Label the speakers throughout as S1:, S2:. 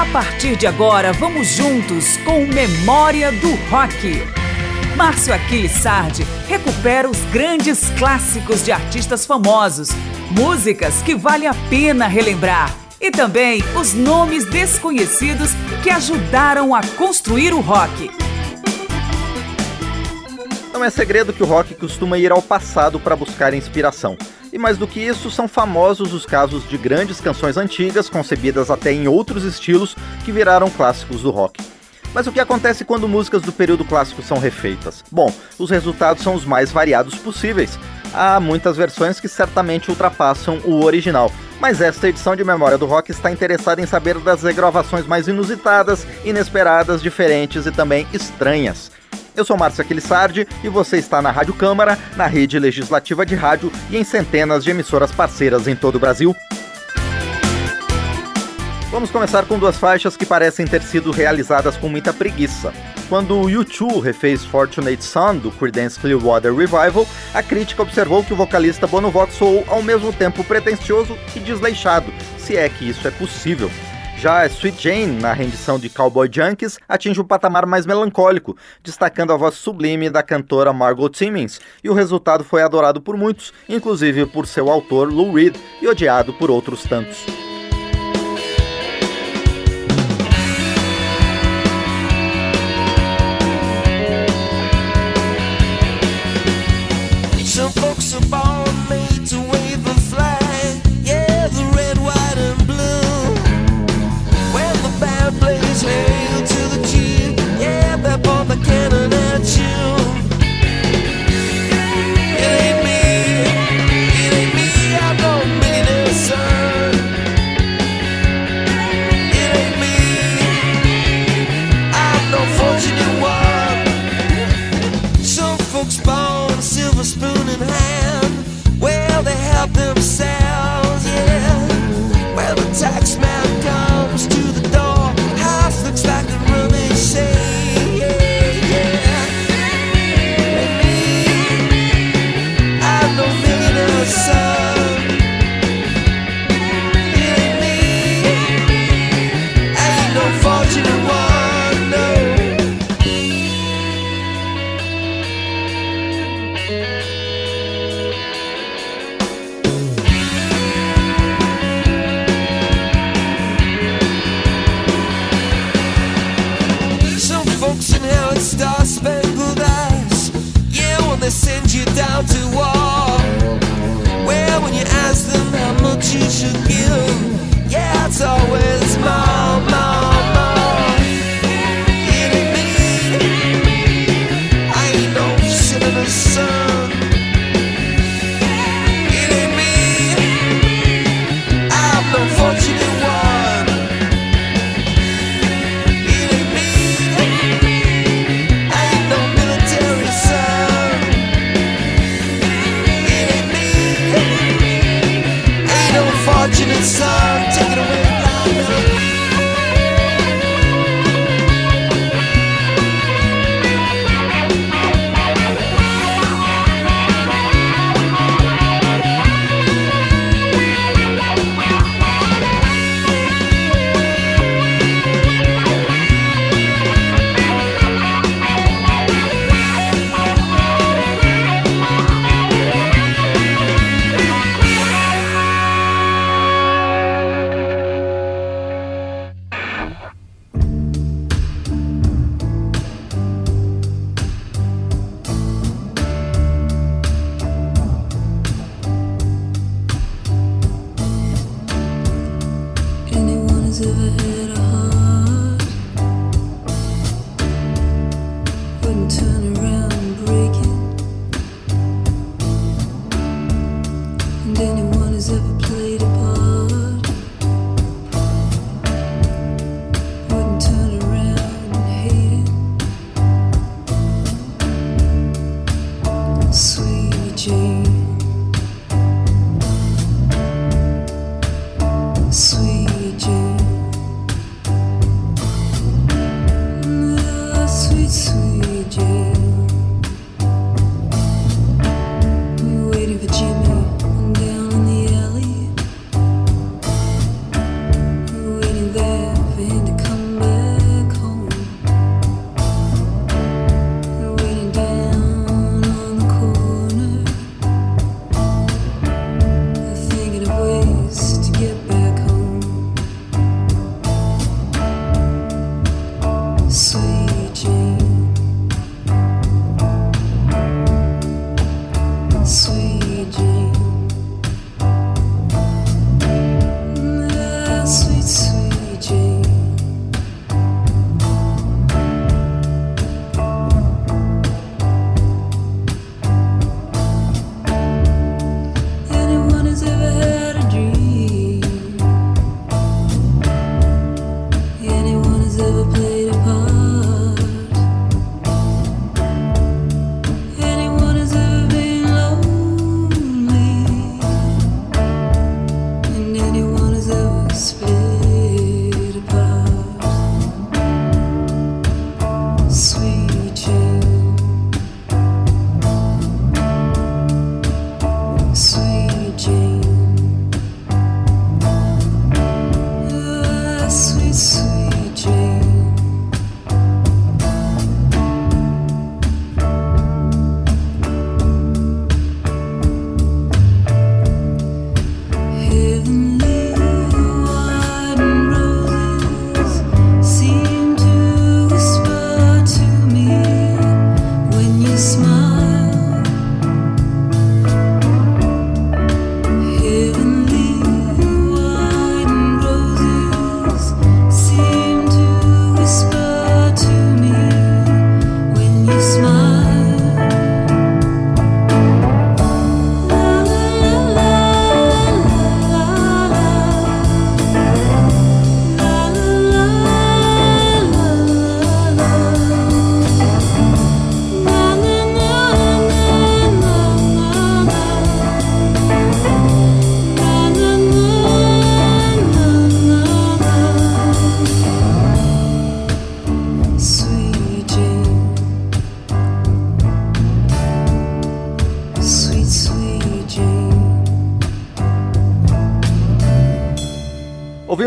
S1: A partir de agora, vamos juntos com Memória do Rock. Márcio Aquiles Sardi recupera os grandes clássicos de artistas famosos, músicas que vale a pena relembrar e também os nomes desconhecidos que ajudaram a construir o rock.
S2: Não é segredo que o rock costuma ir ao passado para buscar inspiração. E mais do que isso, são famosos os casos de grandes canções antigas, concebidas até em outros estilos, que viraram clássicos do rock. Mas o que acontece quando músicas do período clássico são refeitas? Bom, os resultados são os mais variados possíveis. Há muitas versões que certamente ultrapassam o original, mas esta edição de Memória do Rock está interessada em saber das regravações mais inusitadas, inesperadas, diferentes e também estranhas. Eu sou Márcio Aquilissardi e você está na Rádio Câmara, na rede legislativa de rádio e em centenas de emissoras parceiras em todo o Brasil. Vamos começar com duas faixas que parecem ter sido realizadas com muita preguiça. Quando o U2 refez Fortunate Son do Creedence Clearwater Revival, a crítica observou que o vocalista Bono Vox soou ao mesmo tempo pretensioso e desleixado, se é que isso é possível. Já Sweet Jane, na rendição de Cowboy Junkies, atinge um patamar mais melancólico, destacando a voz sublime da cantora Margot Timmins, e o resultado foi adorado por muitos, inclusive por seu autor Lou Reed, e odiado por outros tantos.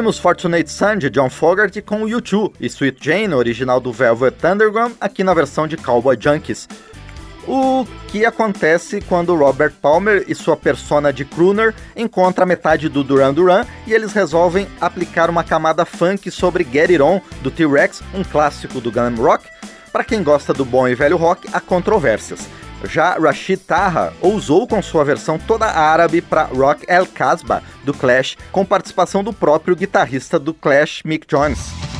S2: Ouvimos Fortunate Son de John Fogerty com U2 e Sweet Jane, original do Velvet Underground, aqui na versão de Cowboy Junkies. O que acontece quando Robert Palmer e sua persona de crooner encontram a metade do Duran Duran e eles resolvem aplicar uma camada funk sobre Get It On do T-Rex, um clássico do glam rock. Para quem gosta do bom e velho rock, há controvérsias. Já Rashid Taha ousou com sua versão toda árabe para Rock El Casbah do Clash, com participação do próprio guitarrista do Clash, Mick Jones.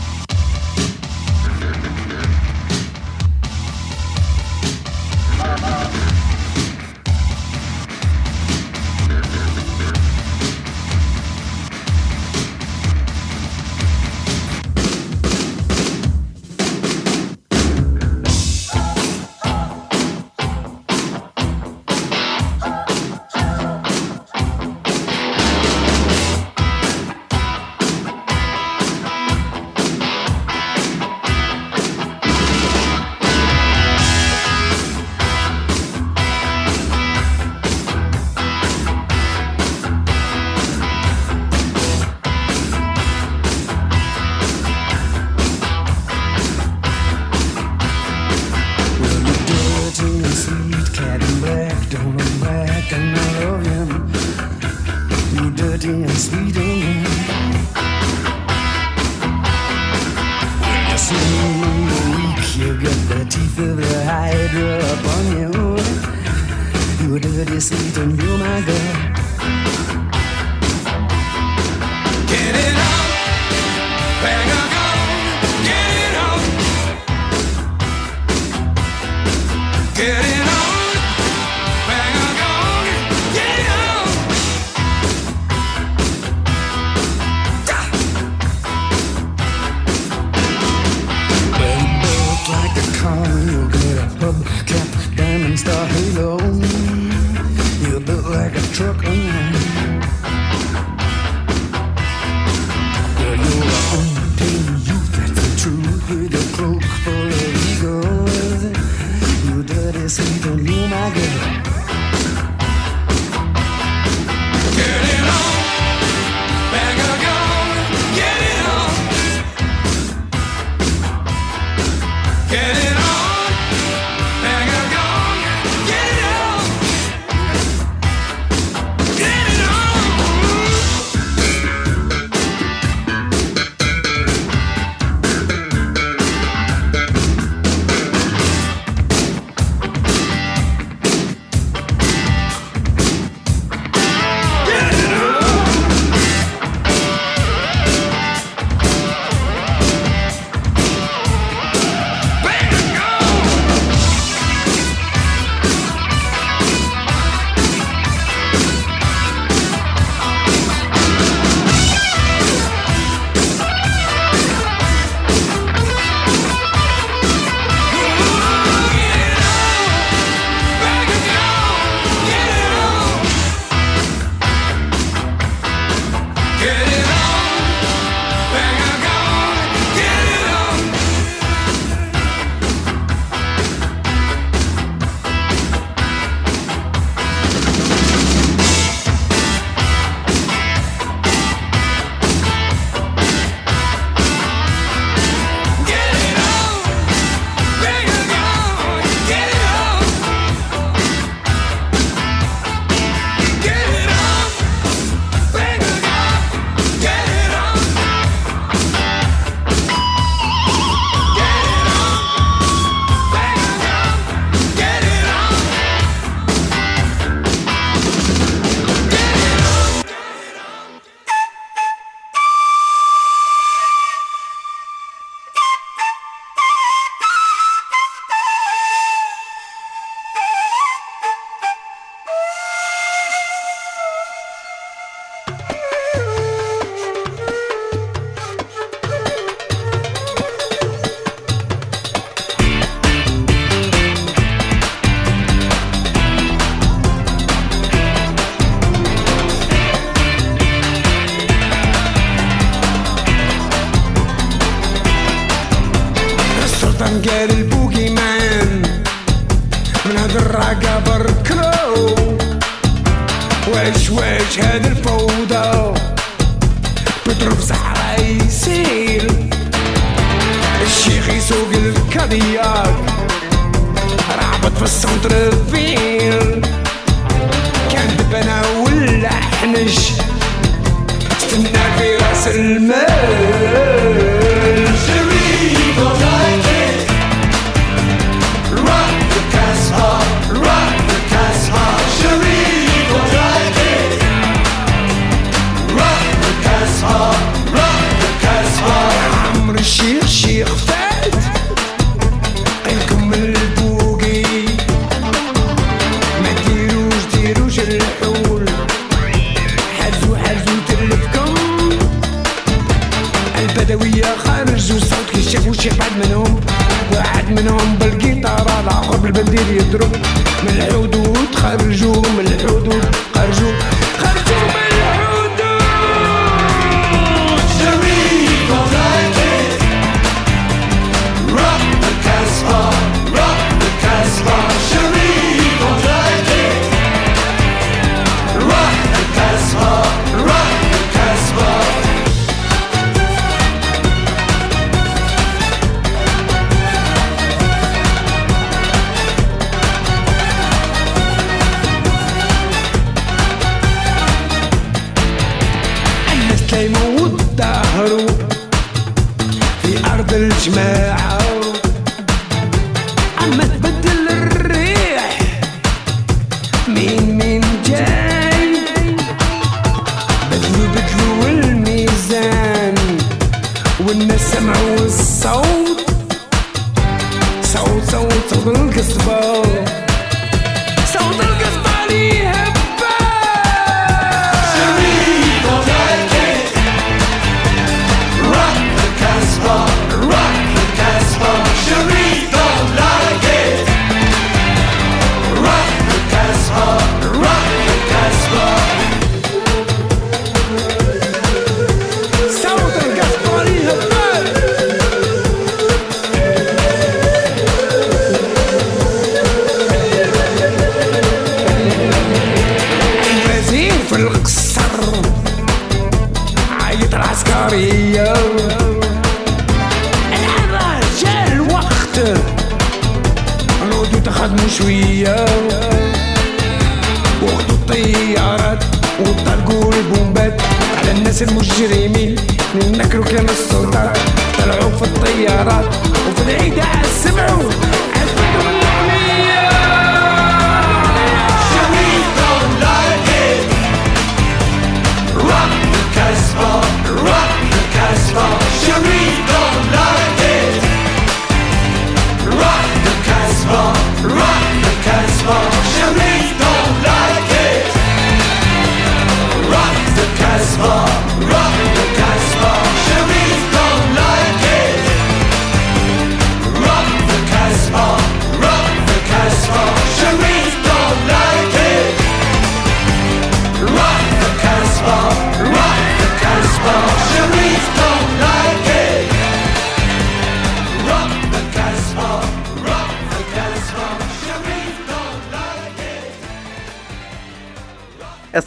S3: She man.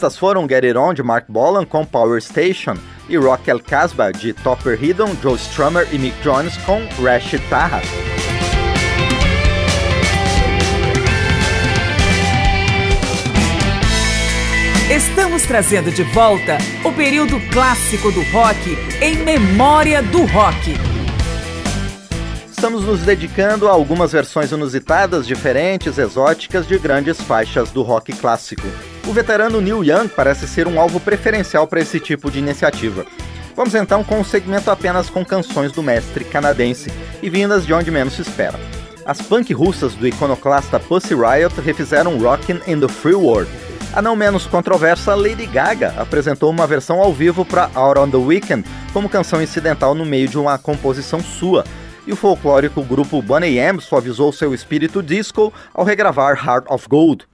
S2: Estas foram Get It On de Mark Bolan com Power Station e Rock El Casbah de Topper Hidden, Joe Strummer e Mick Jones com Rashid Taha.
S1: Estamos trazendo de volta o período clássico do rock em memória do rock.
S2: Estamos nos dedicando a algumas versões inusitadas, diferentes, exóticas de grandes faixas do rock clássico o veterano Neil Young parece ser um alvo preferencial para esse tipo de iniciativa. Vamos então com um segmento apenas com canções do mestre canadense e vindas de onde menos se espera. As punk russas do iconoclasta Pussy Riot refizeram Rockin' in the Free World. A não menos controversa Lady Gaga apresentou uma versão ao vivo para Out on the Weekend como canção incidental no meio de uma composição sua, e o folclórico grupo Boney M suavizou seu espírito disco ao regravar Heart of Gold.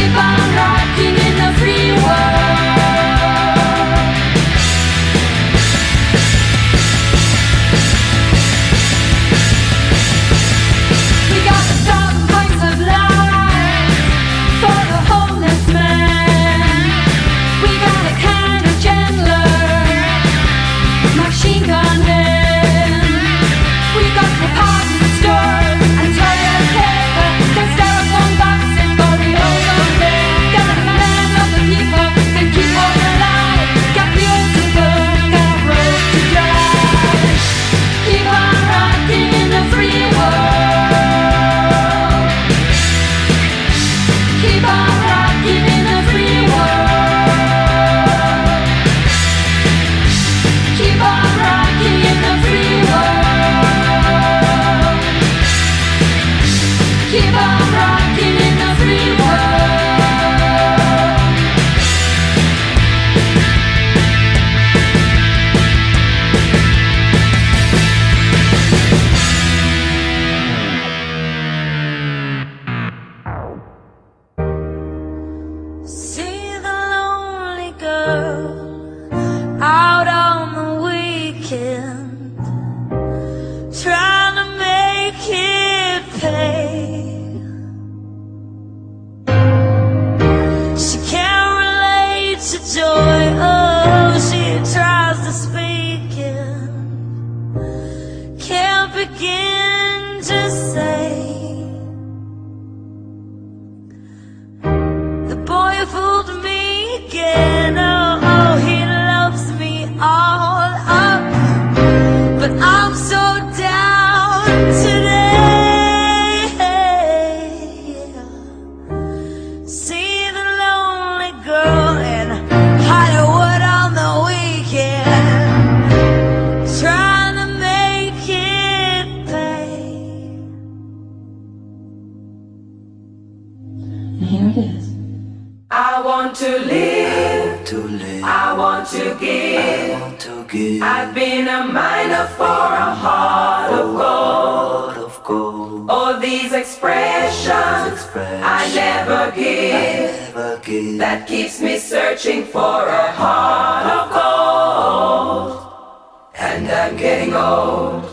S4: keep on
S5: beautiful never give. That keeps me searching for a heart of gold. And I'm getting old.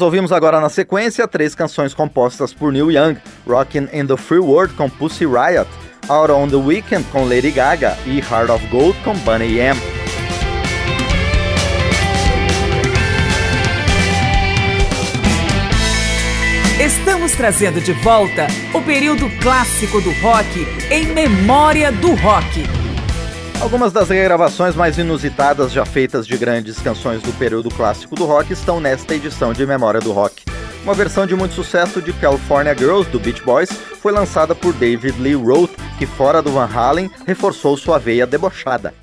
S6: Nós ouvimos agora na sequência três canções compostas por Neil Young: Rockin' in the Free World com Pussy Riot, Out on the Weekend com Lady Gaga e Heart of Gold com Bunny M.
S1: Estamos trazendo de volta o período clássico do rock em memória do rock.
S6: Algumas das regravações mais inusitadas já feitas de grandes canções do período clássico do rock estão nesta edição de Memória do Rock. Uma versão de muito sucesso de California Girls do Beach Boys foi lançada por David Lee Roth, que fora do Van Halen reforçou sua veia debochada.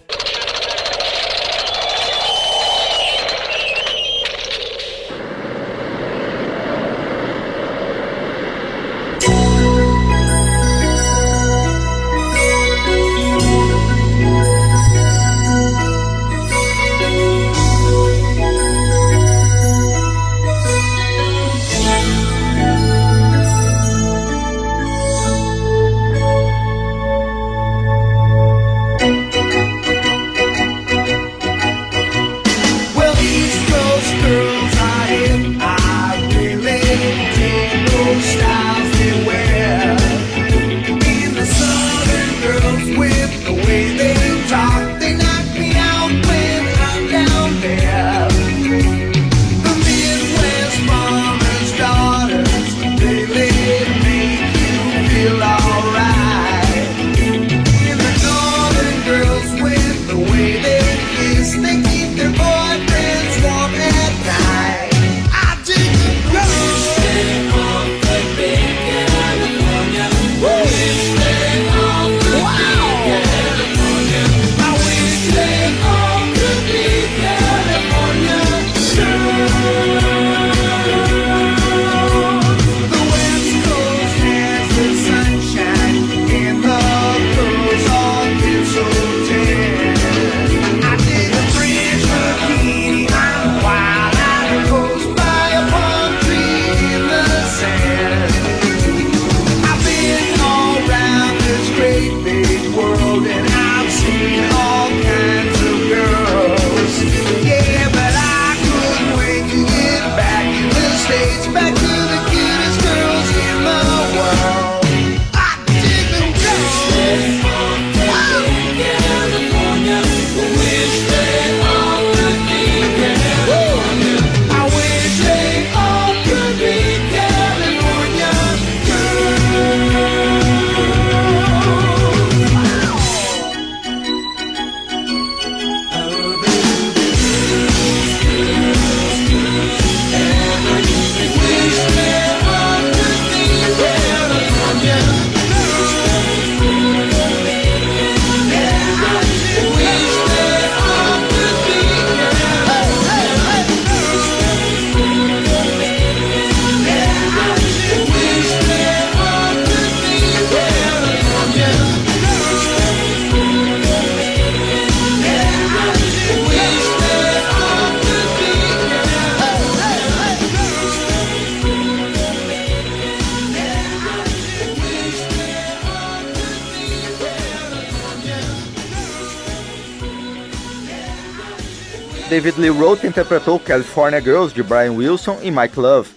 S6: Roth interpretou California Girls de Brian Wilson e Mike Love.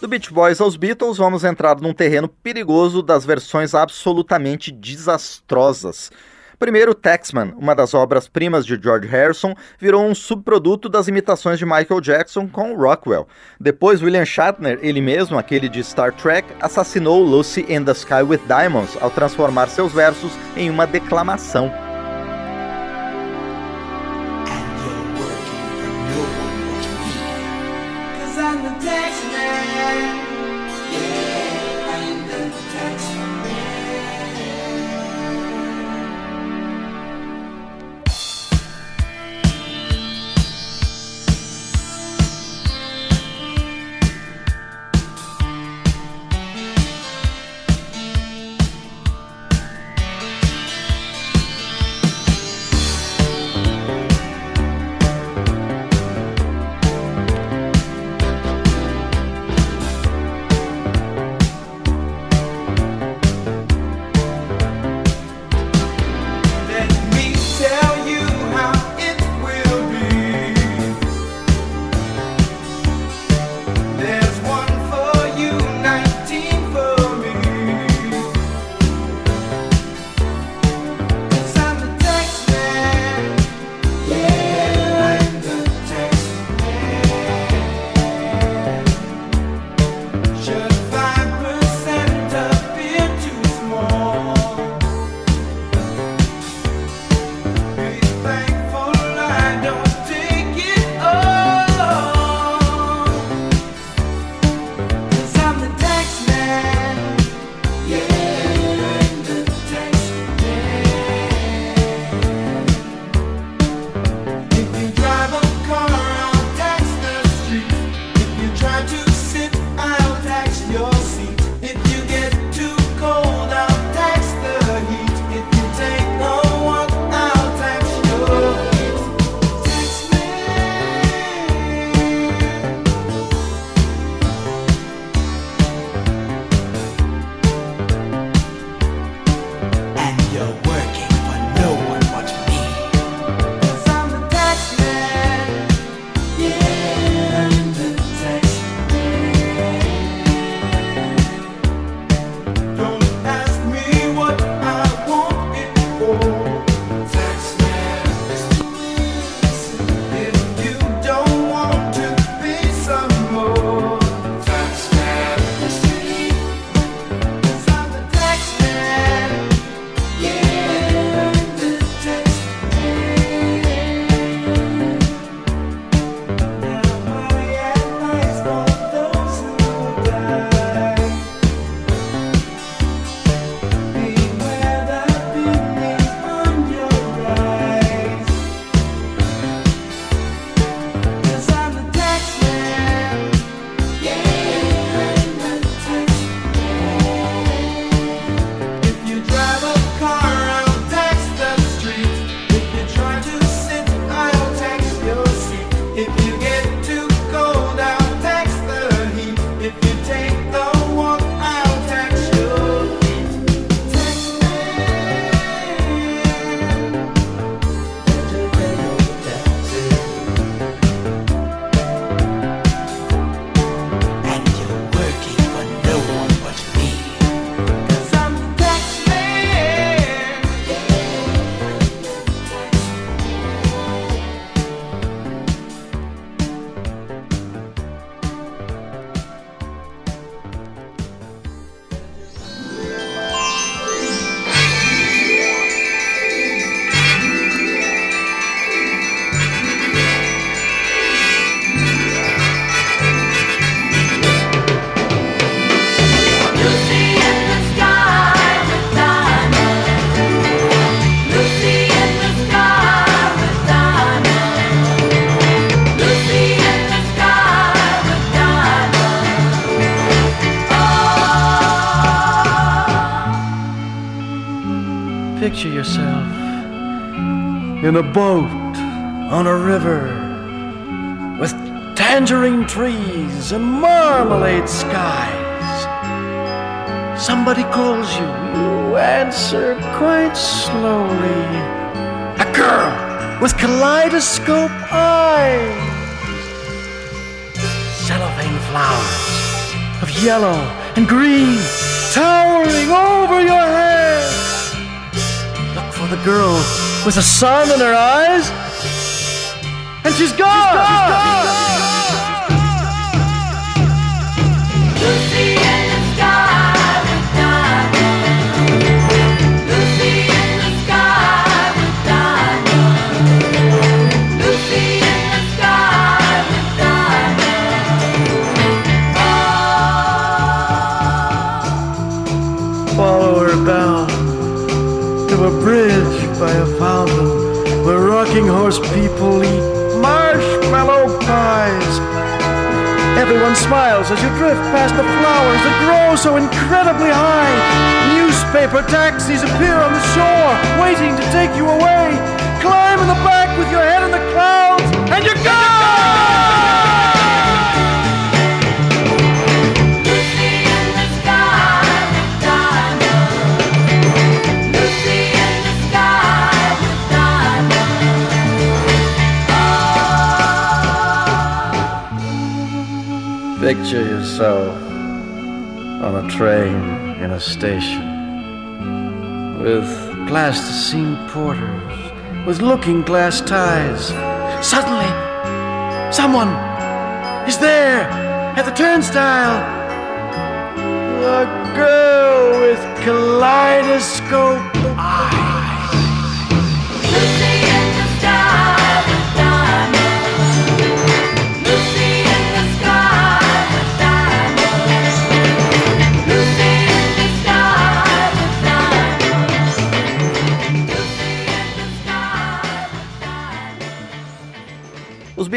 S6: Do Beach Boys aos Beatles, vamos entrar num terreno perigoso das versões absolutamente desastrosas.
S2: Primeiro, Taxman, uma das obras-primas de George Harrison, virou um subproduto das imitações de Michael Jackson com Rockwell. Depois, William Shatner, ele mesmo, aquele de Star Trek, assassinou Lucy in the Sky with Diamonds ao transformar seus versos em uma declamação.
S6: If you try to
S5: in
S7: a boat on a river with tangerine trees and marmalade skies. Somebody calls you, you answer quite slowly. A girl with kaleidoscope eyes. Cellophane flowers of yellow and green towering over your head. Look for the girl with the sun in her eyes. And she's gone.
S5: Lucy
S7: people eat marshmallow pies. Everyone smiles as you drift past the flowers that grow so incredibly high. Newspaper taxis appear on the shore, waiting to take you away. Climb in the back with your head in the clouds, and you're gone! Picture yourself on a train in a station with plasticine porters with looking glass ties. Suddenly, someone is there at the turnstile. A girl with kaleidoscope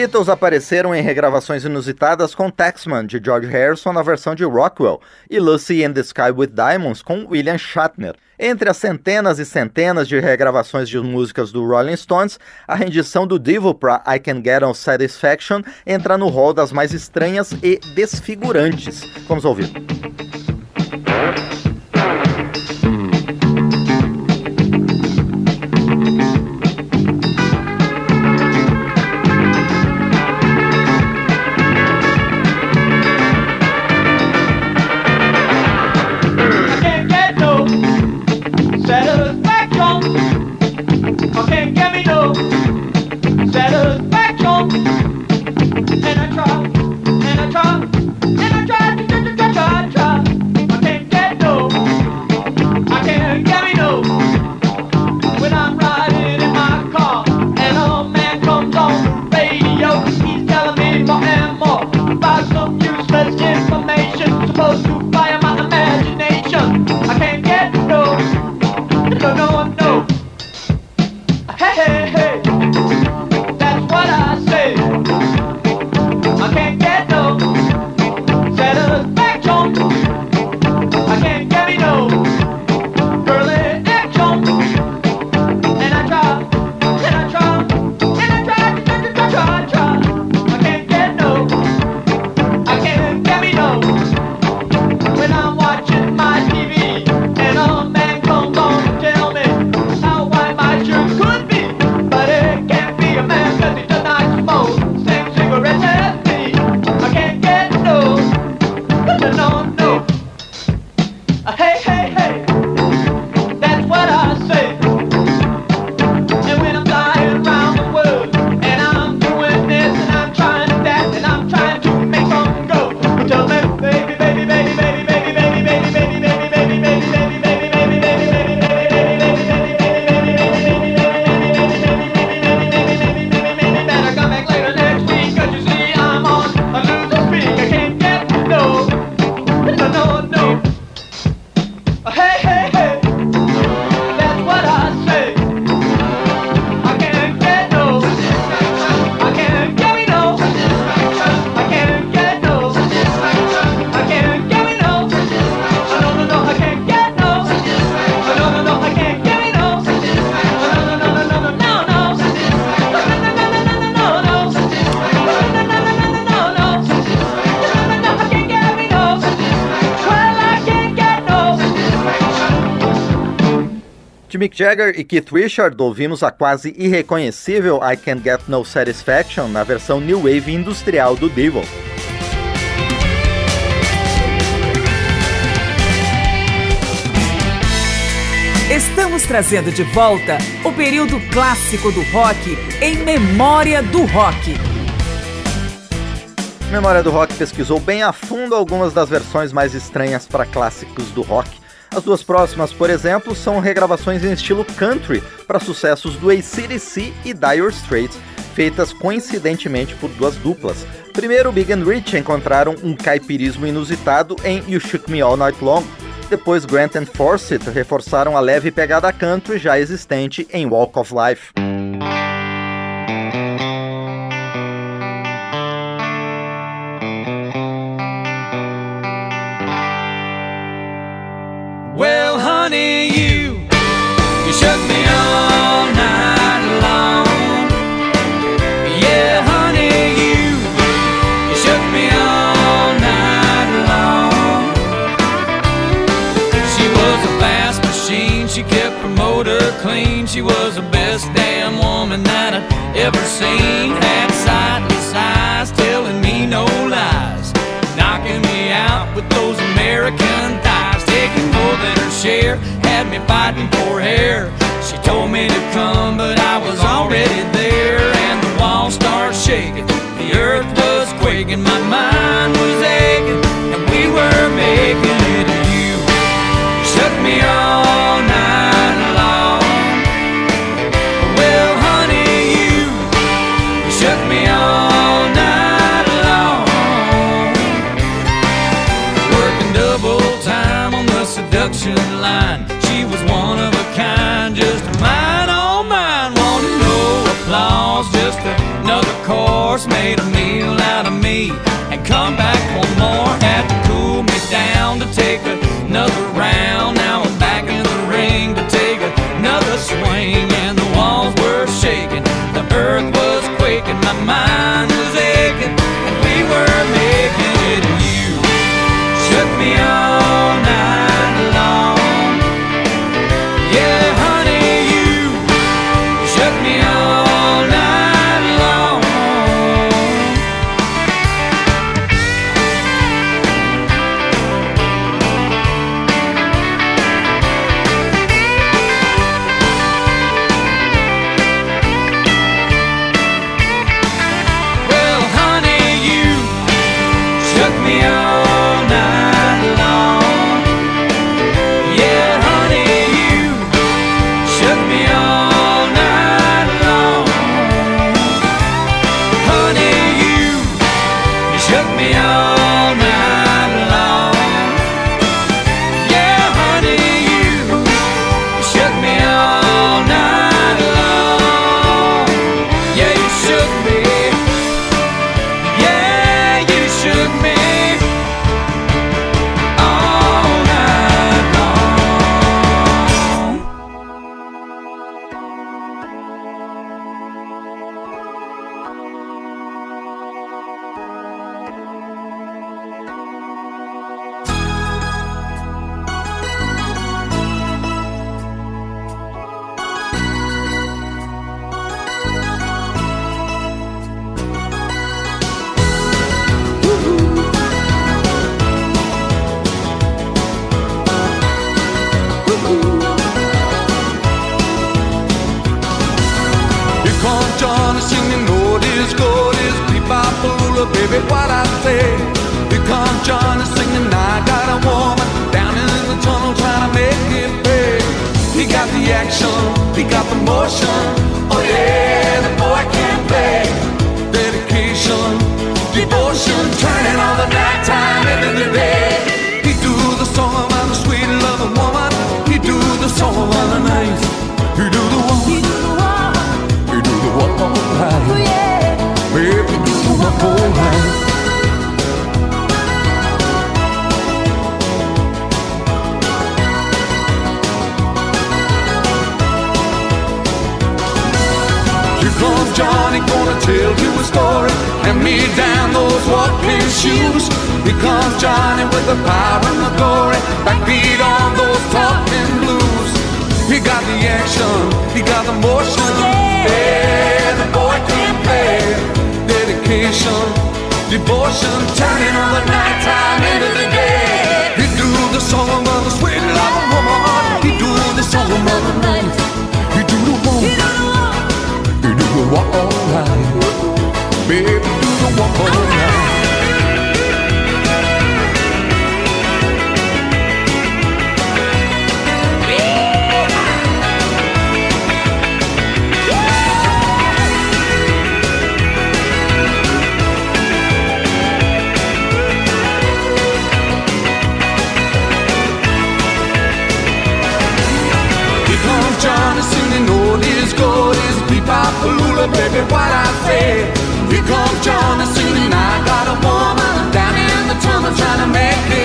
S8: Beatles apareceram em regravações inusitadas com Taxman, de George Harrison, na versão de Rockwell, e Lucy in the Sky with Diamonds, com William Shatner. Entre as centenas e centenas de regravações de músicas do Rolling Stones, a rendição do Divo para I Can Get No Satisfaction entra no rol das mais estranhas e desfigurantes. Vamos ouvir. Jagger e Keith Richard ouvimos a quase irreconhecível I Can't Get No Satisfaction na versão new wave industrial do Devil.
S1: Estamos trazendo de volta o período clássico do rock em memória do rock.
S9: Memória do Rock pesquisou bem a fundo algumas das versões mais estranhas para clássicos do rock as duas próximas, por exemplo, são regravações em estilo country para sucessos do ACDC e Dire Straits, feitas coincidentemente por duas duplas. Primeiro, Big and Rich encontraram um caipirismo inusitado em You Shook Me All Night Long. Depois, Grant and Forsyth reforçaram a leve pegada country já existente em Walk of Life.
S10: emotion tell you a story. Hand me down those walking shoes.
S11: Here comes Johnny with the power and the glory. Backbeat on those talking blues. He got the action, he got the motion. Oh, yeah, hey, the boy can play. Dedication, devotion, turning all the nighttime into the day. He do the song of the sweet love woman. He do the song of the night. He do the one. He do the one.
S9: What I say. Here comes John the singing, I got a woman down in the tunnel trying to make it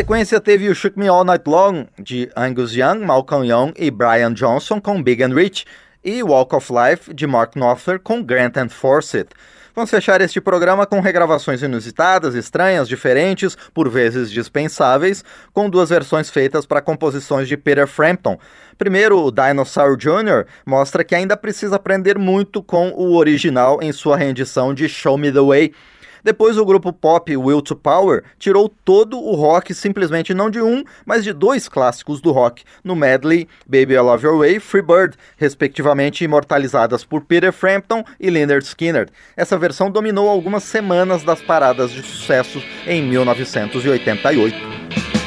S2: sequência teve o Shook Me All Night Long, de Angus Young, Malcolm Young e Brian Johnson, com Big and Rich, e Walk of Life, de Mark Knopfler, com Grant and Fawcett. Vamos fechar este programa com regravações inusitadas, estranhas, diferentes, por vezes dispensáveis, com duas versões feitas para composições de Peter Frampton. Primeiro, o Dinosaur Jr. mostra que ainda precisa aprender muito com o original em sua rendição de Show Me the Way. Depois o grupo pop Will to Power tirou todo o rock simplesmente não de um, mas de dois clássicos do rock, no medley Baby I Love Your Way e Free Bird, respectivamente imortalizadas por Peter Frampton e Leonard Skinner. Essa versão dominou algumas semanas das paradas de sucesso em 1988.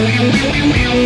S9: Eu, eu, eu, eu, eu.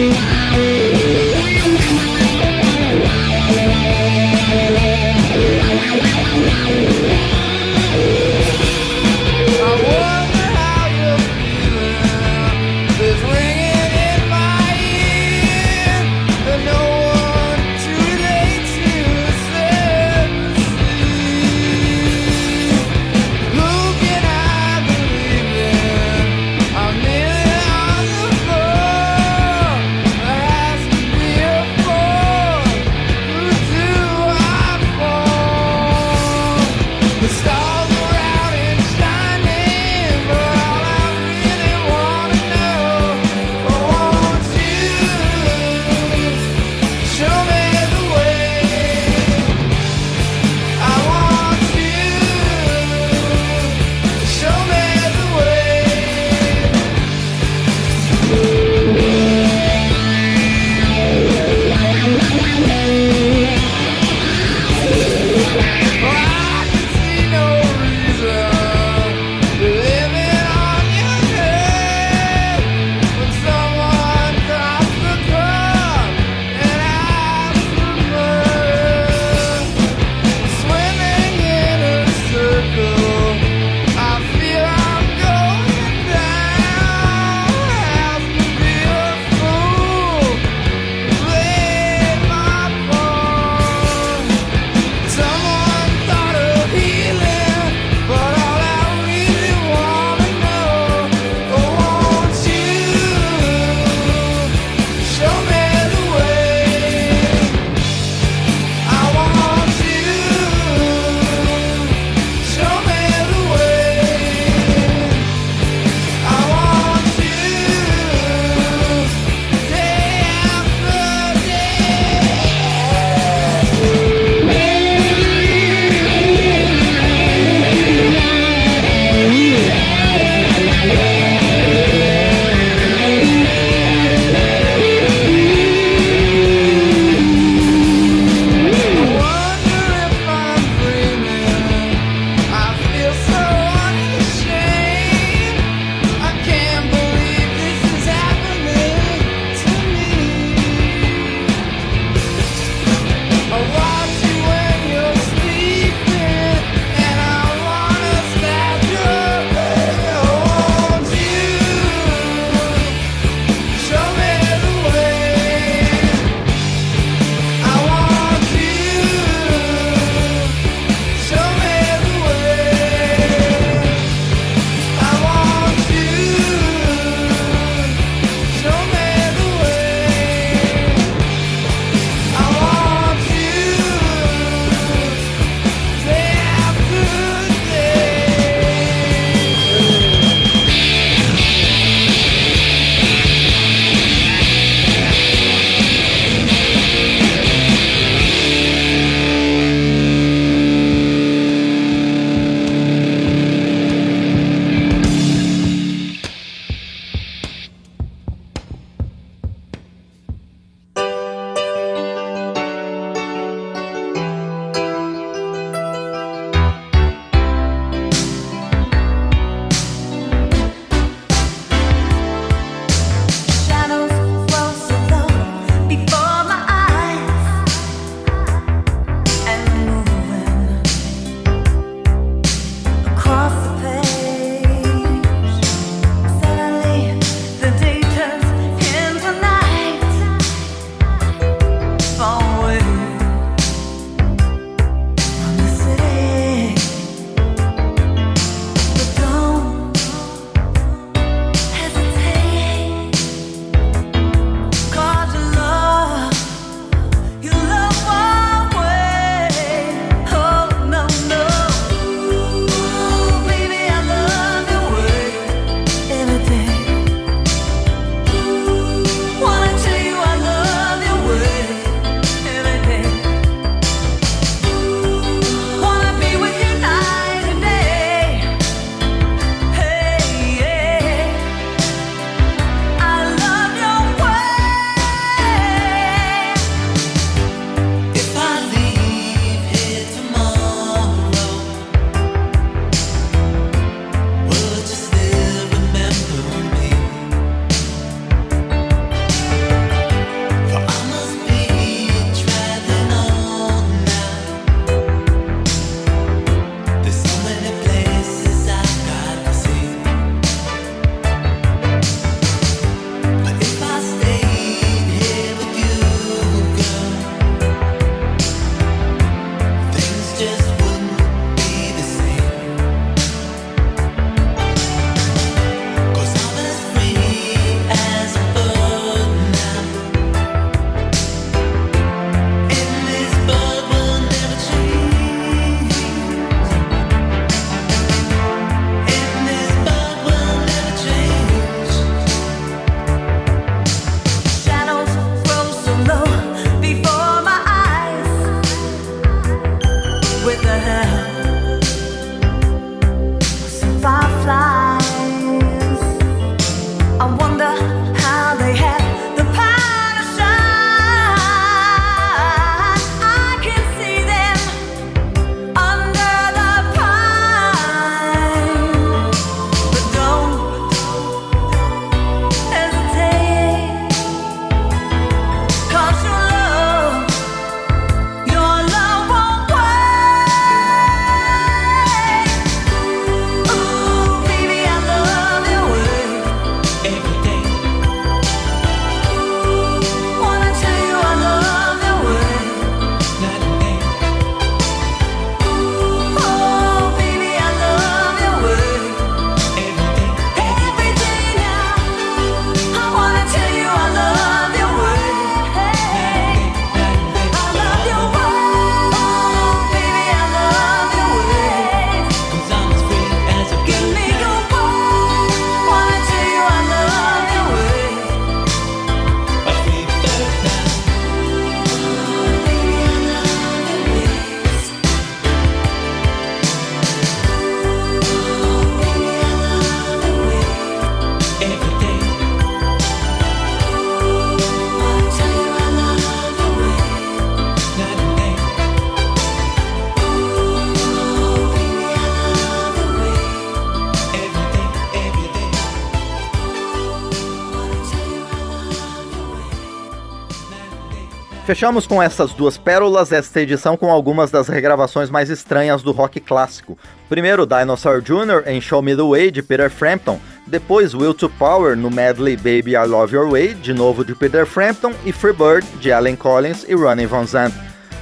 S2: Fechamos com essas duas pérolas esta edição com algumas das regravações mais estranhas do rock clássico. Primeiro, Dinosaur Jr. em Show Me The Way, de Peter Frampton. Depois, Will to Power no medley Baby I Love Your Way, de novo de Peter Frampton. E Free Bird, de Allen Collins e Ronnie Van Zandt.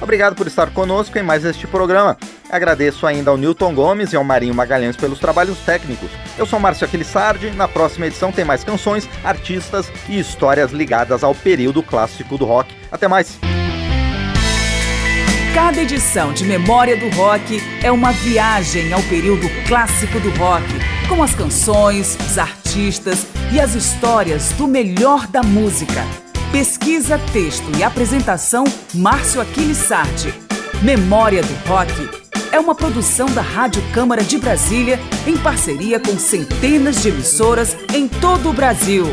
S2: Obrigado por estar conosco em mais este programa. Agradeço ainda ao Newton Gomes e ao Marinho Magalhães pelos trabalhos técnicos. Eu sou Márcio Aquilissardi, na próxima edição tem mais canções, artistas e histórias ligadas ao período clássico do rock. Até mais!
S1: Cada edição de Memória do Rock é uma viagem ao período clássico do rock, com as canções, os artistas e as histórias do melhor da música. Pesquisa, texto e apresentação Márcio Aquiles Sardi. Memória do Rock é uma produção da Rádio Câmara de Brasília em parceria com centenas de emissoras em todo o Brasil.